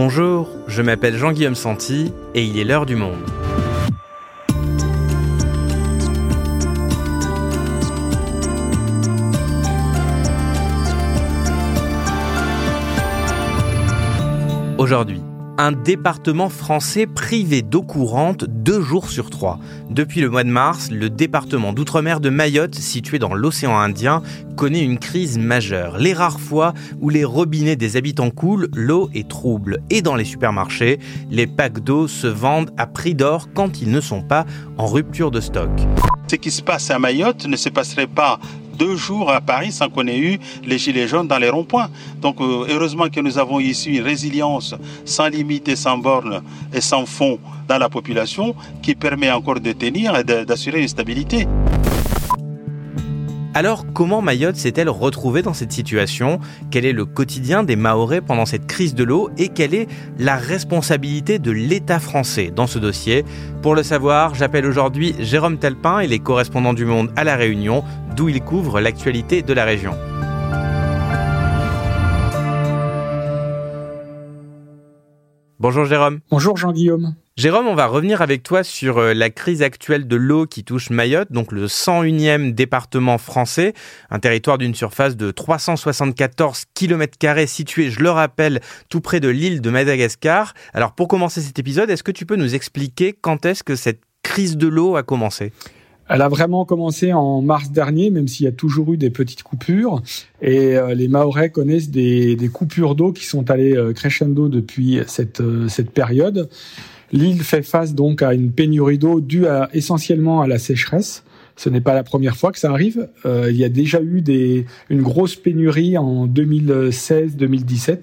Bonjour, je m'appelle Jean-Guillaume Santi et il est l'heure du monde. Aujourd'hui, un département français privé d'eau courante deux jours sur trois. Depuis le mois de mars, le département d'outre-mer de Mayotte, situé dans l'océan Indien, connaît une crise majeure. Les rares fois où les robinets des habitants coulent, l'eau est trouble. Et dans les supermarchés, les packs d'eau se vendent à prix d'or quand ils ne sont pas en rupture de stock. Ce qui se passe à Mayotte ne se passerait pas deux jours à Paris sans qu'on ait eu les gilets jaunes dans les ronds-points. Donc euh, heureusement que nous avons ici une résilience sans limite et sans borne et sans fond dans la population qui permet encore de tenir et d'assurer une stabilité. Alors, comment Mayotte s'est-elle retrouvée dans cette situation? Quel est le quotidien des Mahorais pendant cette crise de l'eau Et quelle est la responsabilité de l'État français dans ce dossier? Pour le savoir, j'appelle aujourd'hui Jérôme Talpin, et les correspondants du Monde à La Réunion, d'où il couvre l'actualité de la région. Bonjour Jérôme. Bonjour Jean-Guillaume. Jérôme, on va revenir avec toi sur euh, la crise actuelle de l'eau qui touche Mayotte, donc le 101e département français, un territoire d'une surface de 374 km situé, je le rappelle, tout près de l'île de Madagascar. Alors pour commencer cet épisode, est-ce que tu peux nous expliquer quand est-ce que cette crise de l'eau a commencé? Elle a vraiment commencé en mars dernier, même s'il y a toujours eu des petites coupures. Et euh, les Maorais connaissent des, coupures d'eau qui sont allées euh, crescendo depuis cette, cette période. L'île fait face donc à une pénurie d'eau due essentiellement à la sécheresse. Ce n'est pas la première fois que ça arrive. Euh, il y a déjà eu une grosse pénurie en 2016-2017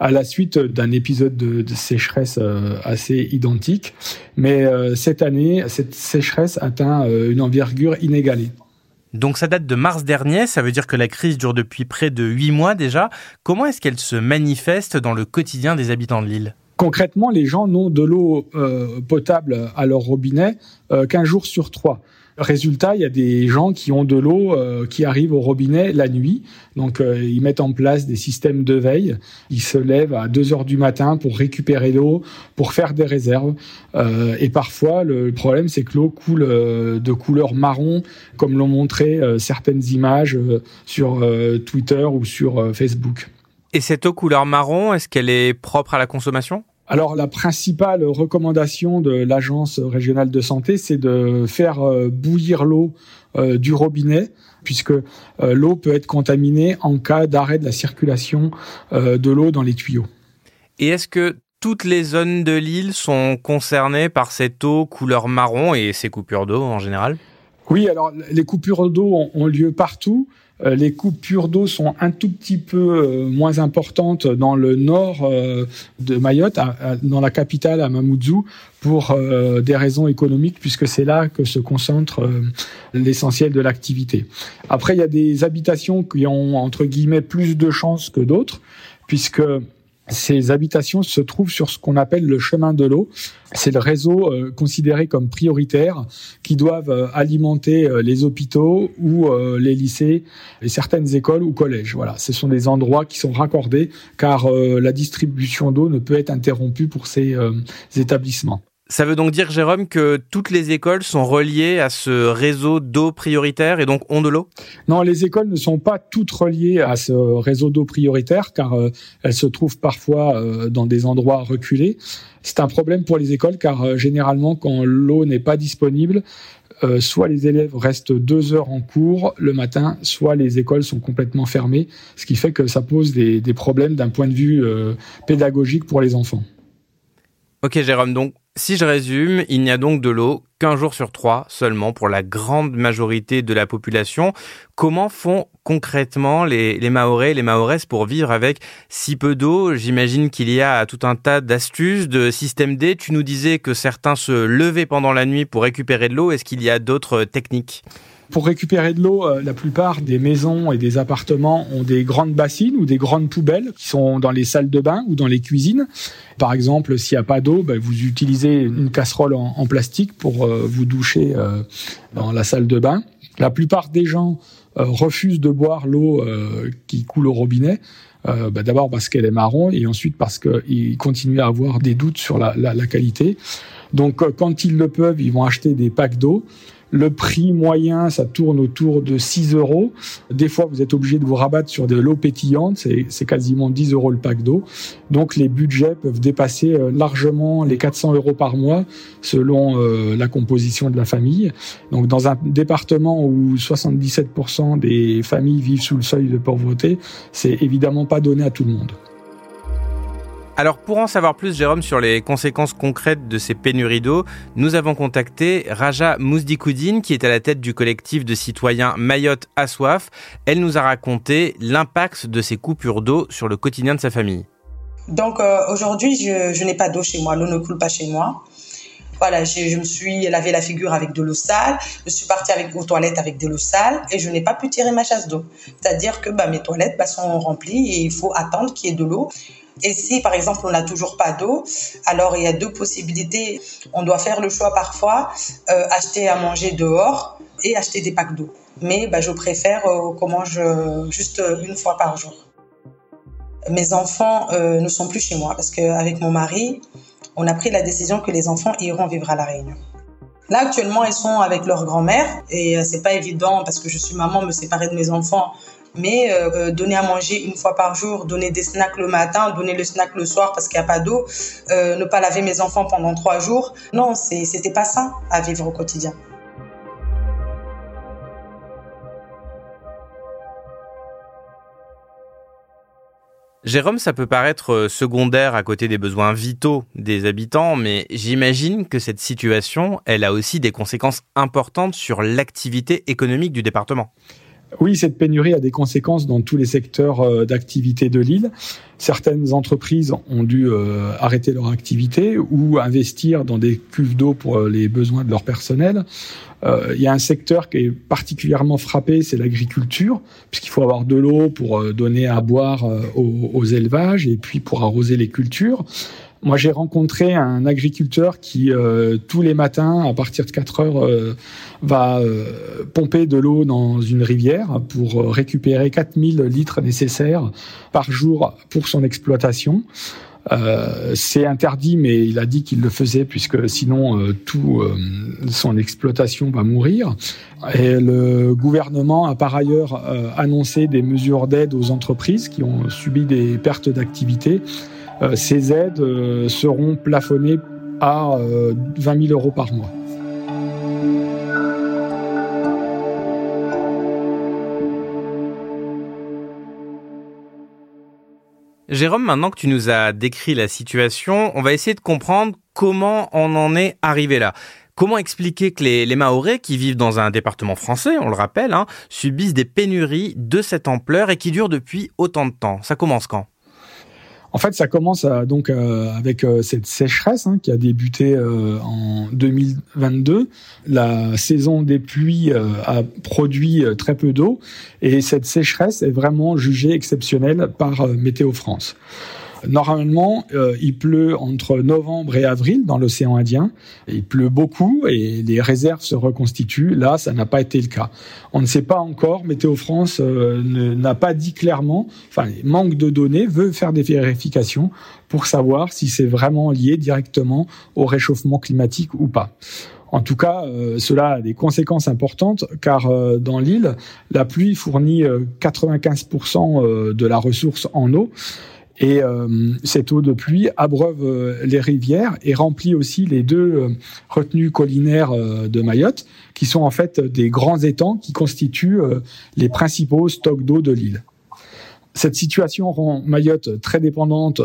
à la suite d'un épisode de, sécheresse euh, assez identique. Mais euh, cette année, cette sécheresse atteint une envergure inégalée. Donc ça date de mars dernier, ça veut dire que la crise dure depuis près de huit mois déjà. Comment est-ce qu'elle se manifeste dans le quotidien des habitants de l'île? Concrètement, les gens n'ont de l'eau euh, potable à leur robinet euh, qu'un jour sur trois. Résultat, il y a des gens qui ont de l'eau euh, qui arrive au robinet la nuit. Donc, ils mettent en place des systèmes de veille. Ils se lèvent à 2 heures du matin pour récupérer l'eau, pour faire des réserves. et parfois, le problème, c'est que l'eau coule de couleur marron, comme l'ont montré certaines images sur Twitter ou sur Facebook. Et cette eau couleur marron, est-ce qu'elle est propre à la consommation? Alors la principale recommandation de l'agence régionale de santé, c'est de faire euh, bouillir l'eau euh, du robinet, puisque euh, l'eau peut être contaminée en cas d'arrêt de la circulation de l'eau dans les tuyaux. Et est-ce que toutes les zones de l'île sont concernées par cette eau couleur marron et ces coupures d'eau en général? Oui, alors les coupures d'eau ont lieu partout. Euh, les coupures d'eau sont un tout petit peu euh, moins importantes dans le nord euh, de Mayotte, dans la capitale à Mamoudzou, pour des raisons économiques, puisque c'est là que se concentre l'essentiel de l'activité. Après, il y a des habitations qui ont, entre guillemets, plus de chances que d'autres, puisque ces habitations se trouvent sur ce qu'on appelle le chemin de l'eau. C'est le réseau euh, considéré comme prioritaire qui doivent euh, alimenter euh, les hôpitaux ou les lycées et certaines écoles ou collèges. Voilà, ce sont des endroits qui sont raccordés car la distribution d'eau ne peut être interrompue pour ces établissements. Ça veut donc dire, Jérôme, que toutes les écoles sont reliées à ce réseau d'eau prioritaire et donc ont de l'eau? Non, les écoles ne sont pas toutes reliées à ce réseau d'eau prioritaire car euh, elles se trouvent parfois euh, dans des endroits reculés. C'est un problème pour les écoles car euh, généralement quand l'eau n'est pas disponible, soit les élèves restent deux heures en cours le matin, soit les écoles sont complètement fermées, ce qui fait que ça pose des, des problèmes d'un point de vue pédagogique pour les enfants. Ok Jérôme, donc si je résume, il n'y a donc de l'eau qu'un jour sur trois seulement pour la grande majorité de la population. Comment font concrètement les, les Mahorais, les Mahoraises pour vivre avec si peu d'eau? J'imagine qu'il y a tout un tas d'astuces, de systèmes D. Tu nous disais que certains se levaient pendant la nuit pour récupérer de l'eau. Est-ce qu'il y a d'autres techniques? Pour récupérer de l'eau, euh, la plupart des maisons et des appartements ont des grandes bassines ou des grandes poubelles qui sont dans les salles de bain ou dans les cuisines. Par exemple, s'il n'y a pas d'eau, ben, vous utilisez une casserole en, plastique pour euh, vous doucher euh, dans la salle de bain. La plupart des gens refusent de boire l'eau qui coule au robinet. Bah, d'abord parce qu'elle est marron et ensuite parce qu'ils continuent à avoir des doutes sur la, la qualité. Donc quand ils le peuvent, ils vont acheter des packs d'eau. Le prix moyen, ça tourne autour de 6 euros. Des fois, vous êtes obligé de vous rabattre sur de l'eau pétillante. C'est quasiment 10 euros le pack d'eau. Donc, les budgets peuvent dépasser euh, largement les 400 euros par mois selon euh, la composition de la famille. Donc, dans un département où 77% des familles vivent sous le seuil de pauvreté, c'est évidemment pas donné à tout le monde. Alors pour en savoir plus, Jérôme, sur les conséquences concrètes de ces pénuries d'eau, nous avons contacté Raja Mousdikoudine, qui est à la tête du collectif de citoyens Mayotte à soif. Elle nous a raconté l'impact de ces coupures d'eau sur le quotidien de sa famille. Donc euh, aujourd'hui, je, n'ai pas d'eau chez moi, l'eau ne coule pas chez moi. Voilà, je me suis lavé la figure avec de l'eau sale, je suis partie avec, aux toilettes avec de l'eau sale et je n'ai pas pu tirer ma chasse d'eau. C'est-à-dire que bah, mes toilettes bah, sont remplies et il faut attendre qu'il y ait de l'eau. Et si, par exemple, on n'a toujours pas d'eau, alors il y a deux possibilités. On doit faire le choix parfois, euh, acheter à manger dehors et acheter des packs d'eau. Mais bah, je préfère euh, qu'on mange euh, juste une fois par jour. Mes enfants ne sont plus chez moi parce qu'avec mon mari, on a pris la décision que les enfants iront vivre à La Réunion. Là, actuellement, ils sont avec leur grand-mère et c'est pas évident parce que je suis maman, me séparer de mes enfants mais euh, euh, donner à manger une fois par jour, donner des snacks le matin, donner le snack le soir parce qu'il n'y a pas d'eau, euh, ne pas laver mes enfants pendant trois jours, non, c'était pas ça à vivre au quotidien. Jérôme, ça peut paraître secondaire à côté des besoins vitaux des habitants, mais j'imagine que cette situation, elle a aussi des conséquences importantes sur l'activité économique du département. Oui, cette pénurie a des conséquences dans tous les secteurs euh, d'activité de l'île. Certaines entreprises ont dû euh, arrêter leur activité ou investir dans des cuves d'eau pour euh, les besoins de leur personnel. Il y a un secteur qui est particulièrement frappé, c'est l'agriculture, puisqu'il faut avoir de l'eau pour donner à boire aux, élevages et puis pour arroser les cultures. Moi, j'ai rencontré un agriculteur qui, euh, tous les matins, à partir de 4 heures, euh, va euh, pomper de l'eau dans une rivière pour récupérer 4000 litres nécessaires par jour pour son exploitation. c'est interdit, mais il a dit qu'il le faisait puisque sinon tout son exploitation va mourir. Et le gouvernement a par ailleurs annoncé des mesures d'aide aux entreprises qui ont subi des pertes d'activité euh, ces aides euh, seront plafonnées à 20 euh, 000 euros par mois. Jérôme, maintenant que tu nous as décrit la situation, on va essayer de comprendre comment on en est arrivé là. Comment expliquer que les, les qui vivent dans un département français, on le rappelle, hein, subissent des pénuries de cette ampleur et qui durent depuis autant de temps? Ça commence quand? En fait, ça commence donc euh, avec euh, cette sécheresse hein, qui a débuté euh, en 2022. La saison des pluies a produit très peu d'eau et cette sécheresse est vraiment jugée exceptionnelle par Météo France. Normalement, euh, il pleut entre novembre et avril dans l'océan Indien. Il pleut beaucoup et les réserves se reconstituent. Là, ça n'a pas été le cas. On ne sait pas encore. Météo France euh, n'a pas dit clairement. Enfin, manque de données. Veut faire des vérifications pour savoir si c'est vraiment lié directement au réchauffement climatique ou pas. En tout cas, euh, cela a des conséquences importantes car dans l'île, la pluie fournit 95% de la ressource en eau. Et euh, cette eau de pluie abreuve euh, les rivières et remplit aussi les deux euh, retenues collinaires de Mayotte, qui sont en fait des grands étangs qui constituent les principaux stocks d'eau de l'île. Cette situation rend Mayotte très dépendante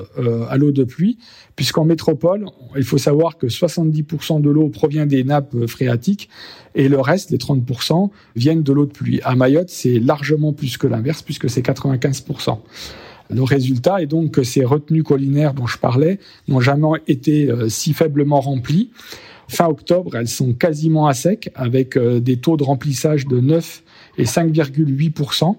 à l'eau de pluie, puisqu'en métropole, il faut savoir que 70% de l'eau provient des nappes phréatiques et le reste, les 30%, viennent de l'eau de pluie. À Mayotte, c'est largement plus que l'inverse, puisque c'est 95%. Le résultat est donc que ces retenues collinaires dont je parlais n'ont jamais été euh, si faiblement remplies. Fin octobre, elles sont quasiment à sec, avec euh, des taux de remplissage de 9 et 5,8%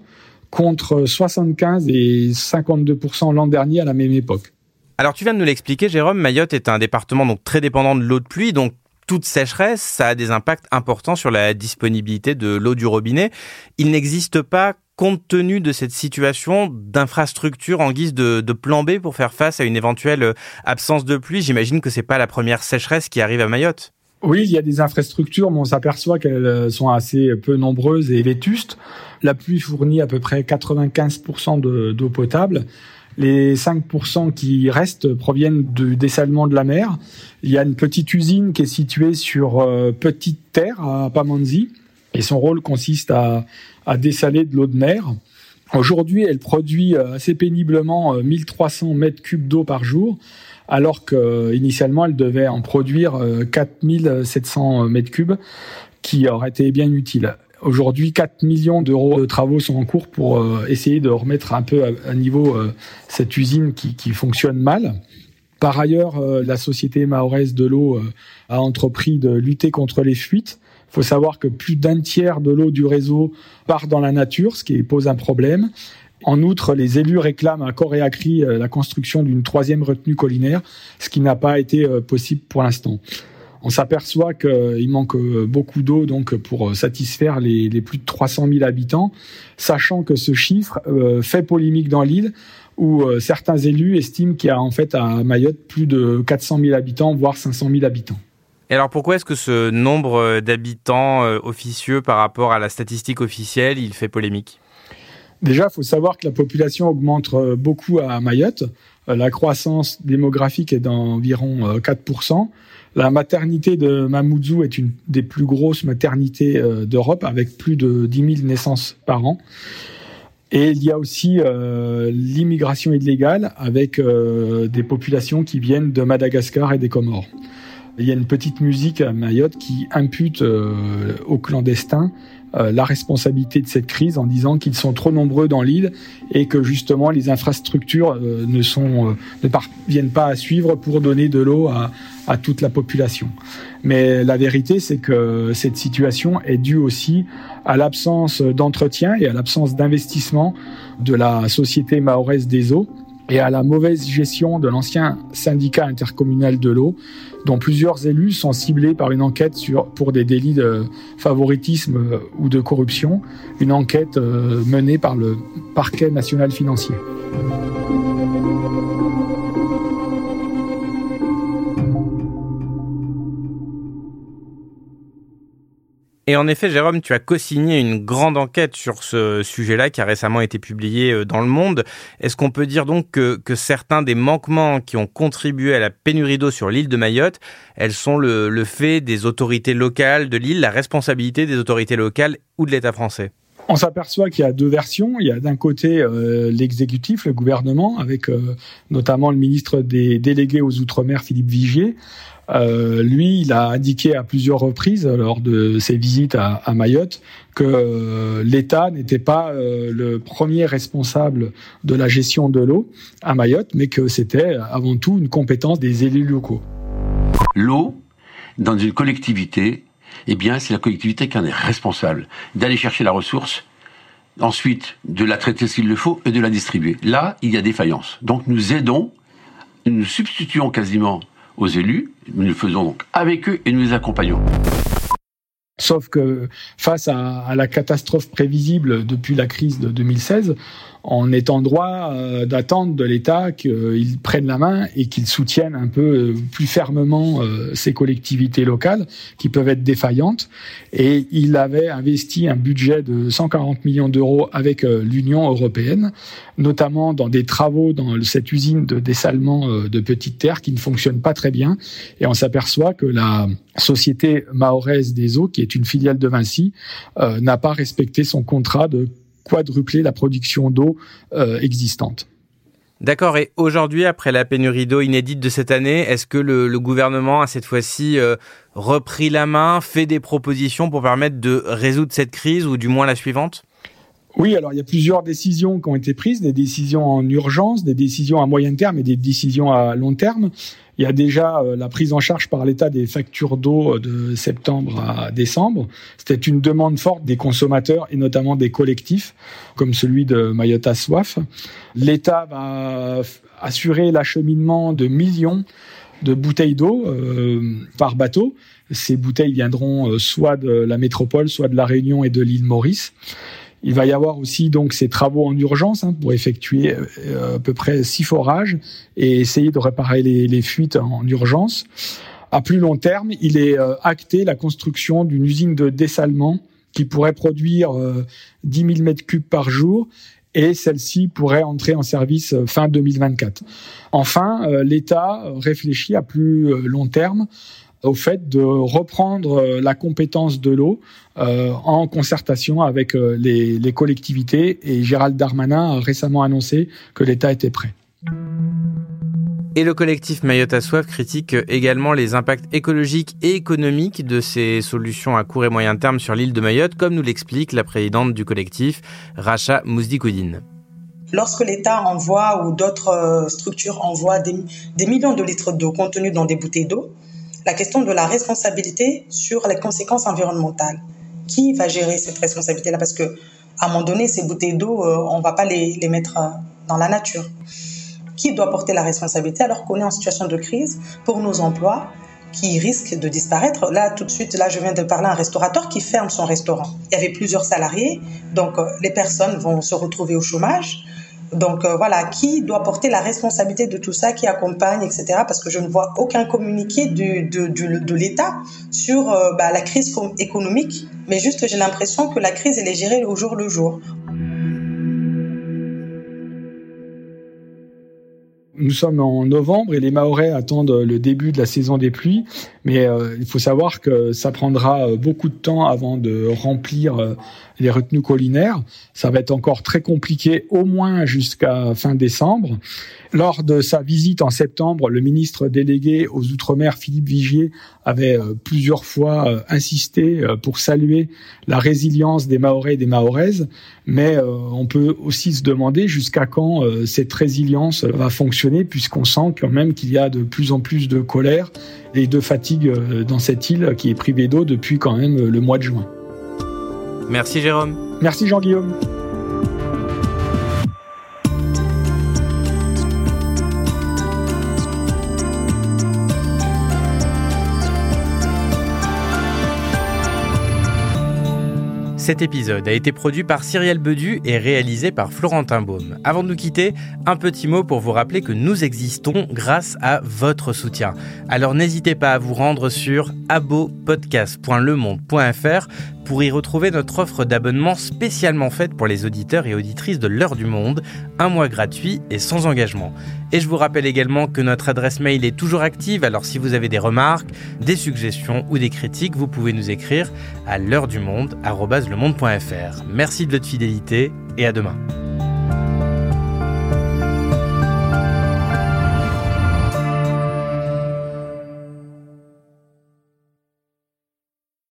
contre 75 et 52% l'an dernier à la même époque. Alors tu viens de nous l'expliquer, Jérôme, Mayotte est un département donc très dépendant de l'eau de pluie, donc toute sécheresse, ça a des impacts importants sur la disponibilité de l'eau du robinet. Il n'existe pas, compte tenu de cette situation, d'infrastructures en guise de, plan B pour faire face à une éventuelle absence de pluie. J'imagine que c'est pas la première sécheresse qui arrive à Mayotte. Oui, il y a des infrastructures, mais on s'aperçoit qu'elles sont assez peu nombreuses et vétustes. La pluie fournit à peu près 95% d'eau potable. Les 5% qui restent proviennent du dessalement de la mer. Il y a une petite usine qui est située sur euh, Petite Terre à Pamanzi et son rôle consiste à, à dessaler de l'eau de mer. Aujourd'hui, elle produit euh, assez péniblement 1300 euh, mètres cubes d'eau par jour, alors qu'initialement, elle devait en produire 4700 mètres cubes, qui auraient été bien utiles. Aujourd'hui, 4 millions d'euros de travaux sont en cours pour euh, essayer de remettre un peu à, niveau euh, cette usine qui, qui, fonctionne mal. Par ailleurs, euh, la société mahoraise de l'eau a entrepris de lutter contre les fuites. Il faut savoir que plus d'un tiers de l'eau du réseau part dans la nature, ce qui pose un problème. En outre, les élus réclament à corps et à cri la construction d'une troisième retenue collinaire, ce qui n'a pas été possible pour l'instant on s'aperçoit qu'il manque euh, beaucoup d'eau donc pour euh, satisfaire les, plus de 300 000 habitants, sachant que ce chiffre euh, fait polémique dans l'île où certains élus estiment qu'il y a en fait à Mayotte plus de 400 000 habitants, voire 500 000 habitants. Et alors pourquoi est-ce que ce nombre d'habitants officieux par rapport à la statistique officielle, il fait polémique? Déjà, il faut savoir que la population augmente beaucoup à Mayotte. La croissance démographique est d'environ 4%. La maternité de Mamoudzou est une des plus grosses maternités euh, d'Europe, avec plus de 10 000 naissances par an. Et il y a aussi euh, l'immigration illégale avec euh, des populations qui viennent de Madagascar et des Comores. Il y a une petite musique à Mayotte qui impute aux clandestins euh, la responsabilité de cette crise en disant qu'ils sont trop nombreux dans l'île et que justement les infrastructures euh, ne sont euh, ne parviennent pas à suivre pour donner de l'eau à, à toute la population. Mais la vérité, c'est que cette situation est due aussi à l'absence d'entretien et à l'absence d'investissement de la société mahoraise des eaux et à la mauvaise gestion de l'ancien syndicat intercommunal de l'eau, dont plusieurs élus sont ciblés par une enquête sur, pour des délits de favoritisme euh, ou de corruption, une enquête euh, menée par le parquet national financier. Et en effet, Jérôme, tu as co-signé une grande enquête sur ce sujet-là qui a récemment été publiée euh, dans Le Monde. Est-ce qu'on peut dire donc que, certains des manquements qui ont contribué à la pénurie d'eau sur l'île de Mayotte, elles sont le, le fait des autorités locales de l'île, la responsabilité des autorités locales ou de l'État français? On s'aperçoit qu'il y a deux versions. Il y a d'un côté euh, l'exécutif, le gouvernement, avec euh, notamment le ministre des délégués aux Outre-mer, Philippe Vigier, euh, lui, il a indiqué à plusieurs reprises lors de ses visites à, Mayotte que euh, l'État n'était pas euh, le premier responsable de la gestion de l'eau à Mayotte, mais que c'était avant tout une compétence des élus locaux. L'eau, dans une collectivité, eh bien, c'est la collectivité qui en est responsable d'aller chercher la ressource, ensuite de la traiter s'il le faut et de la distribuer. Là, il y a défaillance. Donc, nous aidons, nous substituons quasiment aux élus. Nous le faisons donc avec eux et nous les accompagnons. Sauf que face à, à, la catastrophe prévisible depuis la crise de 2016, en droit euh, d'attendre de l'État qu'il prenne la main et qu'il soutienne un peu euh, plus fermement euh, ces collectivités locales qui peuvent être défaillantes. Et il avait investi un budget de 140 millions d'euros avec l'Union européenne, notamment dans des travaux dans cette usine de dessalement de Petite Terre qui ne fonctionne pas très bien. Et on s'aperçoit que la société mahoraise des eaux, qui est une filiale de Vinci, n'a pas respecté son contrat de quadrupler la production d'eau euh, existante. D'accord. Et aujourd'hui, après la pénurie d'eau inédite de cette année, est-ce que le, gouvernement a cette fois-ci euh, repris la main, fait des propositions pour permettre de résoudre cette crise ou du moins la suivante? Oui, alors il y a plusieurs décisions qui ont été prises, des décisions en urgence, des décisions à moyen terme et des décisions à long terme. Il y a déjà euh, la prise en charge par l'État des factures d'eau euh, de septembre à décembre. C'était une demande forte des consommateurs et notamment des collectifs, comme celui de Mayotte Soif. L'État va assurer l'acheminement de millions de bouteilles d'eau par bateau. Ces bouteilles viendront soit de la métropole, soit de la Réunion et de l'île Maurice. Il va y avoir aussi donc ces travaux en urgence hein, pour effectuer à peu près six forages et essayer de réparer les, les fuites en urgence. À plus long terme, il est acté la construction d'une usine de dessalement qui pourrait produire 10 000 mètres cubes par jour et celle-ci pourrait entrer en service euh, fin 2024. Enfin, euh, l'État réfléchit à plus euh, long terme au fait de reprendre la compétence de l'eau en concertation avec les, les collectivités et Gérald Darmanin a récemment annoncé que l'État était prêt. Et le collectif Mayotte à soif critique également les impacts écologiques et économiques de ces solutions à court et moyen terme sur l'île de Mayotte, comme nous l'explique la présidente du collectif, Racha Mousdikoudine. Lorsque l'État envoie ou d'autres euh, structures envoient des, des millions de litres d'eau contenus dans des bouteilles d'eau, la question de la responsabilité sur les conséquences environnementales. Qui va gérer cette responsabilité-là? Parce que à un moment donné, ces bouteilles d'eau, euh, on ne va pas les, les mettre euh, dans la nature qui doit porter la responsabilité alors qu'on est en situation de crise pour nos emplois qui risquent de disparaître? Là, tout de suite, là, je viens de parler à un restaurateur qui ferme son restaurant. Il y avait plusieurs salariés, donc euh, les personnes vont se retrouver au chômage. Donc euh, voilà, qui doit porter la responsabilité de tout ça, qui accompagne, etc. Parce que je ne vois aucun communiqué du, de, de l'État sur euh, bah, la crise économique, mais juste j'ai l'impression que la crise, elle est gérée au jour le jour. Nous sommes en novembre et les Mahorais attendent le début de la saison des pluies, mais euh, il faut savoir que ça prendra euh, beaucoup de temps avant de remplir euh, les retenues collinaires. Ça va être encore très compliqué, au moins jusqu'à fin décembre. Lors de sa visite en septembre, le ministre délégué aux Outre-mer, Philippe Vigier, avait plusieurs fois insisté pour saluer la résilience des Mahorais et des Mahoraises, mais on peut aussi se demander jusqu'à quand cette résilience va fonctionner, puisqu'on sent quand même qu'il y a de plus en plus de colère et de fatigue dans cette île qui est privée d'eau depuis quand même le mois de juin. Merci Jérôme. Merci Jean-Guillaume. Cet épisode a été produit par Cyrielle Bedu et réalisé par Florentin Baume. Avant de nous quitter, un petit mot pour vous rappeler que nous existons grâce à votre soutien. Alors n'hésitez pas à vous rendre sur abopodcast.lemonde.fr pour y retrouver notre offre d'abonnement spécialement faite pour les auditeurs et auditrices de l'heure du monde, un mois gratuit et sans engagement. Et je vous rappelle également que notre adresse mail est toujours active, alors si vous avez des remarques, des suggestions ou des critiques, vous pouvez nous écrire à l'heure du monde, Merci de votre fidélité et à demain.